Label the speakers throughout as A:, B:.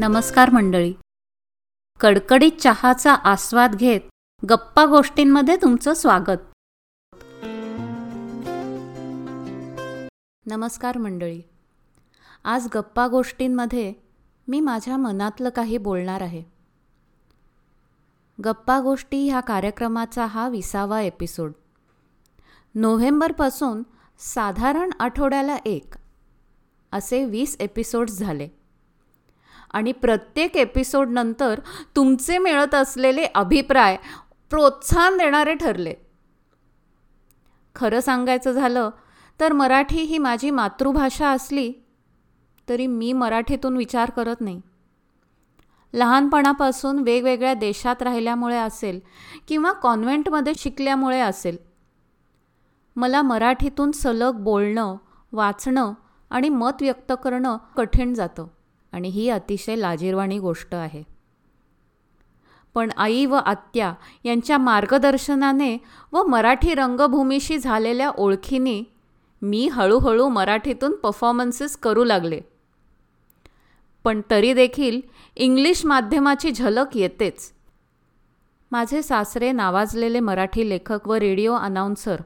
A: नमस्कार मंडळी. कडकडीत चहाचा आस्वाद घेत गप्पा गोष्टींमध्ये तुमचं स्वागत. नमस्कार मंडळी. आज गप्पा गोष्टींमध्ये मी माझ्या मनातलं काही बोलणार आहे. गप्पा गोष्टी ह्या कार्यक्रमाचा हा विसावा एपिसोड. नोव्हेंबरपासून साधारण आठवड्याला एक असे वीस एपिसोड्स झाले. आणि प्रत्येक एपिसोडनंतर तुमचे मिळत असलेले अभिप्राय प्रोत्साहन देणारे ठरले. खरं सांगायचं झालं तर मराठी ही माझी मातृभाषा असली तरी मी मराठीतून विचार करत नाही. लहानपणापासून वेगवेगळ्या देशात राहिल्यामुळे असेल किंवा कॉन्व्हेंटमध्ये शिकल्यामुळे असेल मला मराठीतून सलग बोलणं वाचणं आणि मत व्यक्त करणं कठीण जातं. आणि ही अतिशय लाजीरवाणी गोष्ट आहे. पण आई व आत्या यांच्या मार्गदर्शनाने व मराठी रंगभूमीशी झालेल्या ओळखीने मी हळूहळू मराठीतून परफॉर्मन्सेस करू लागले. पण तरी देखील इंग्लिश माध्यमाची झलक येतेच. माझे सासरे नावाजलेले मराठी लेखक व रेडिओ अनाऊन्सर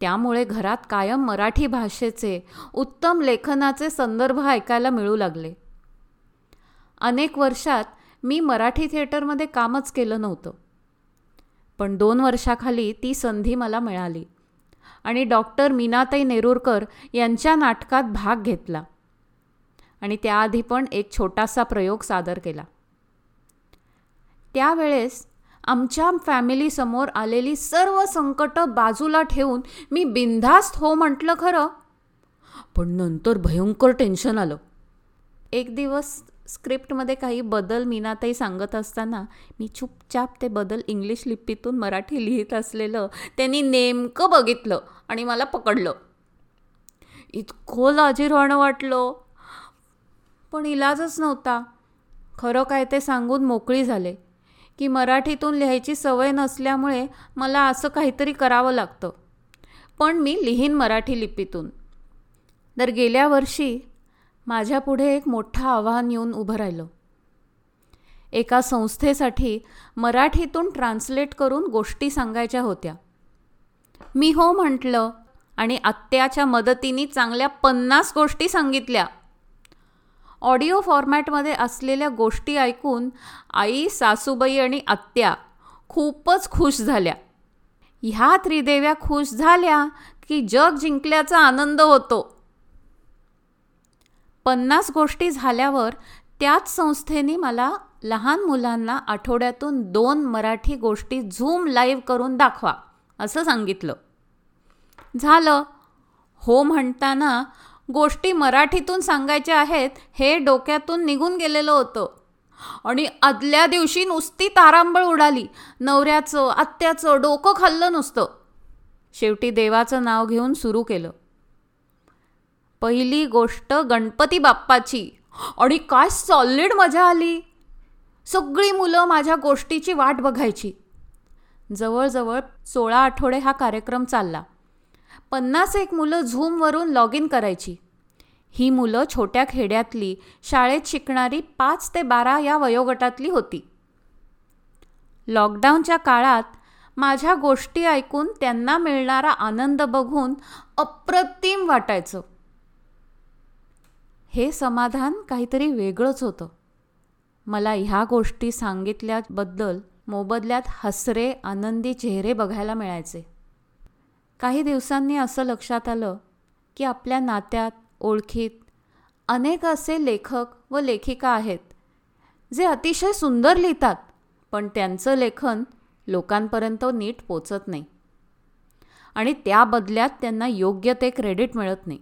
A: त्यामुळे घरात कायम मराठी भाषेचे उत्तम लेखनाचे संदर्भ ऐकायला मिळू लागले. अनेक वर्षात मी मराठी थिएटरमध्ये कामच केलं नव्हतं. पण दोन वर्षाखाली ती संधी मला मिळाली आणि डॉक्टर मीनाताई नेरूरकर यांच्या नाटकात भाग घेतला. आणि त्याआधी पण एक छोटासा प्रयोग सादर केला. त्यावेळेस आमच्या फॅमिलीसमोर आलेली सर्व संकटं बाजूला ठेवून मी बिनधास्त हो म्हटलं खरं? पण नंतर भयंकर टेन्शन आलं. एक दिवस स्क्रिप्टमध्ये काही बदल मीनाताई सांगत असताना मी चुपचाप ते बदल इंग्लिश लिपीतून मराठी लिहित असलेलं त्यांनी नेमकं बघितलं आणि मला पकडलं. इतकं लाजीरवाणं वाटलं. पण इलाजच नव्हता. खरं काय ते सांगून मोकळी झाले की मराठीतून लिहायची सवय नसल्यामुळे मला असं काहीतरी करावं लागतं. पण मी लिहीन मराठी लिपीतून. तर गेल्या वर्षी माझ्यापुढे एक मोठं आव्हान येऊन उभं राहिलं. एका संस्थेसाठी मराठीतून ट्रान्सलेट करून गोष्टी सांगायच्या होत्या. मी हो म्हटलं आणि आत्याच्या मदतीने चांगल्या पन्नास गोष्टी सांगितल्या. ऑडिओ फॉर्मॅटमध्ये असलेल्या गोष्टी ऐकून आई सासूबाई आणि आत्या खूपच खुश झाल्या. ह्या त्रिदेव्या खुश झाल्या की जग जिंकल्याचा आनंद होतो. पन्नास गोष्टी झाल्यावर त्याच संस्थेने मला लहान मुलांना आठवड्यातून दोन मराठी गोष्टी झूम लाईव्ह करून दाखवा असं सांगितलं. झालं. हो म्हणताना गोष्टी मराठीतून सांगायच्या आहेत हे डोक्यातून निघून गेलेलं होतं. आणि आदल्या दिवशी नुसती तारांबळ उडाली नवऱ्याचं आत्याचं डोकं खाल्लं नुसतं. शेवटी देवाचं नाव घेऊन सुरू केलं. पहिली गोष्ट गणपती बाप्पाची. आणि काय सॉलिड मजा आली. सगळी मुलं माझ्या गोष्टीची वाट बघायची. जवळजवळ सोळा आठवडे हा कार्यक्रम चालला. पन्नास एक मुलं झूमवरून लॉग इन करायची. ही मुलं छोट्या खेड्यातली शाळेत शिकणारी पाच ते बारा या वयोगटातली होती. लॉकडाऊनच्या काळात माझ्या गोष्टी ऐकून त्यांना मिळणारा आनंद बघून अप्रतिम वाटायचं. हे समाधान काहीतरी वेगळंच होतं. मला ह्या गोष्टी सांगितल्याबद्दल मोबदल्यात हसरे आनंदी चेहरे बघायला मिळायचे. काही दिवसांनी असं लक्षात आलं की आपल्या नात्यात ओळखीत अनेक असे लेखक व लेखिका आहेत जे अतिशय सुंदर लिहितात पण त्यांचं लेखन लोकांपर्यंत नीट पोचत नाही. आणि त्या बदल्यात त्यांना योग्य ते क्रेडिट मिळत नाही.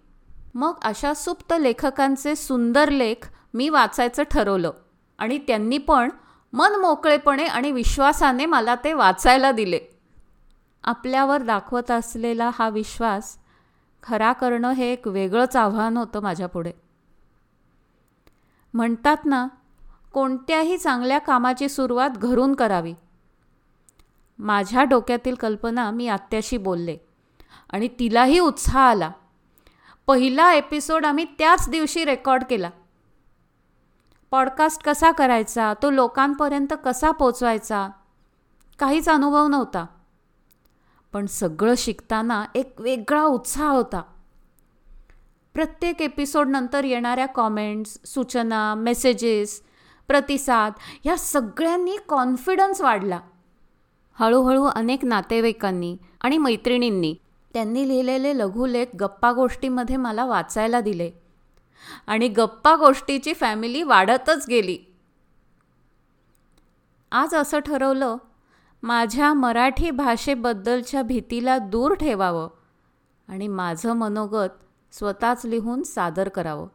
A: मग अशा सुप्त लेखकांचे सुंदर लेख मी वाचायचं ठरवलं. आणि त्यांनी पण मन मोकळेपणे आणि विश्वासाने मला ते वाचायला दिले. आपल्यावर दाखवत असलेला हा विश्वास खरा करणं हे एक वेगळंच आव्हान होतं माझ्यापुढे म्हणतात ना कोणत्याही चांगल्या कामाची सुरुवात घरून करावी. माझ्या डोक्यातील कल्पना मी आत्याशी बोलले आणि तिलाही उत्साह आला. पहिला एपिसोड आम्ही त्याच दिवशी रेकॉर्ड केला. पॉडकास्ट कसा करायचा तो लोकांपर्यंत कसा पोचवायचा काहीच अनुभव नव्हता. पण सगळं शिकताना एक वेगळा उत्साह होता. प्रत्येक एपिसोडनंतर येणाऱ्या कॉमेंट्स सूचना मेसेजेस प्रतिसाद ह्या सगळ्यांनी कॉन्फिडन्स वाढला. हळूहळू अनेक नातेवाईकांनी आणि मैत्रिणींनी त्यांनी लिहिलेले लघुलेख गप्पा गोष्टीमध्ये मला वाचायला दिले. आणि गप्पा गोष्टीची फॅमिली वाढतच गेली. आज असं ठरवलं माझ्या मराठी भाषेबद्दलच्या भीतीला दूर ठेवावं आणि माझं मनोगत स्वतःच लिहून सादर करावं.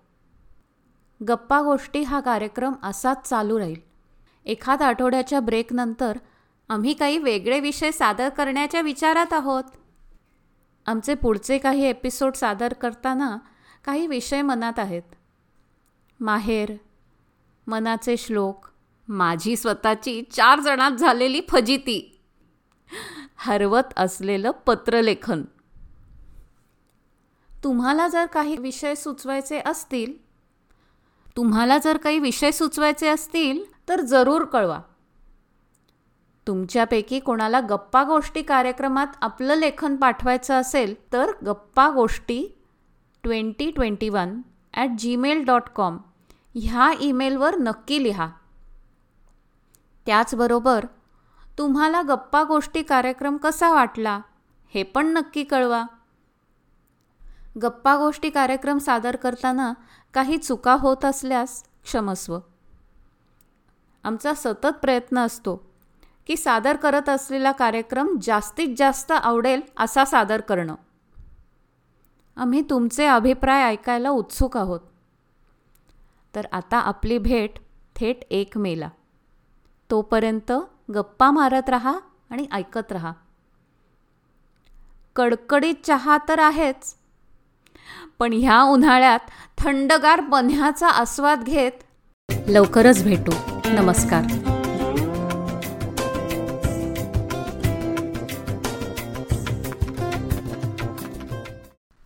A: गप्पा गोष्टी हा कार्यक्रम असाच चालू राहील. एखाद आठवड्याच्या ब्रेकनंतर आम्ही काही वेगळे विषय सादर करण्याच्या विचारात आहोत. आमचे पुढचे काही एपिसोड सादर करताना काही विषय मनात आहेत. माहेर मनाचे श्लोक माझी स्वतःची चार जणात झालेली फजिती हरवत असलेलं पत्रलेखन. तुम्हाला जर काही विषय सुचवायचे असतील तुम्हाला जर काही विषय सुचवायचे असतील तर जरूर कळवा. तुमच्यापैकी कोणाला गप्पा गोष्टी कार्यक्रमात आपलं लेखन पाठवायचं असेल तर गप्पा गोष्टी twenty twenty one at Gmail dot com ह्या ईमेलवर नक्की लिहा. त्याचबरोबर तुम्हाला गप्पा गोष्टी कार्यक्रम कसा वाटला हे पण नक्की कळवा. गप्पा गोष्टी कार्यक्रम सादर करताना काही चुका होत असल्यास क्षमस्व. आमचा सतत प्रयत्न असतो. की सादर करत असलेला कार्यक्रम जास्तीत जास्त आवडेल असा सादर करणं. आम्ही तुमचे अभिप्राय ऐकायला उत्सुक आहोत. तर आता आपली भेट थेट एक मेला तोपर्यंत गप्पा मारत राहा आणि ऐकत रहा. कडकडीत चहा तर आहेच पण ह्या उन्हाळ्यात थंडगार पन्ह्याचा आस्वाद घेत लवकरच भेटू. नमस्कार.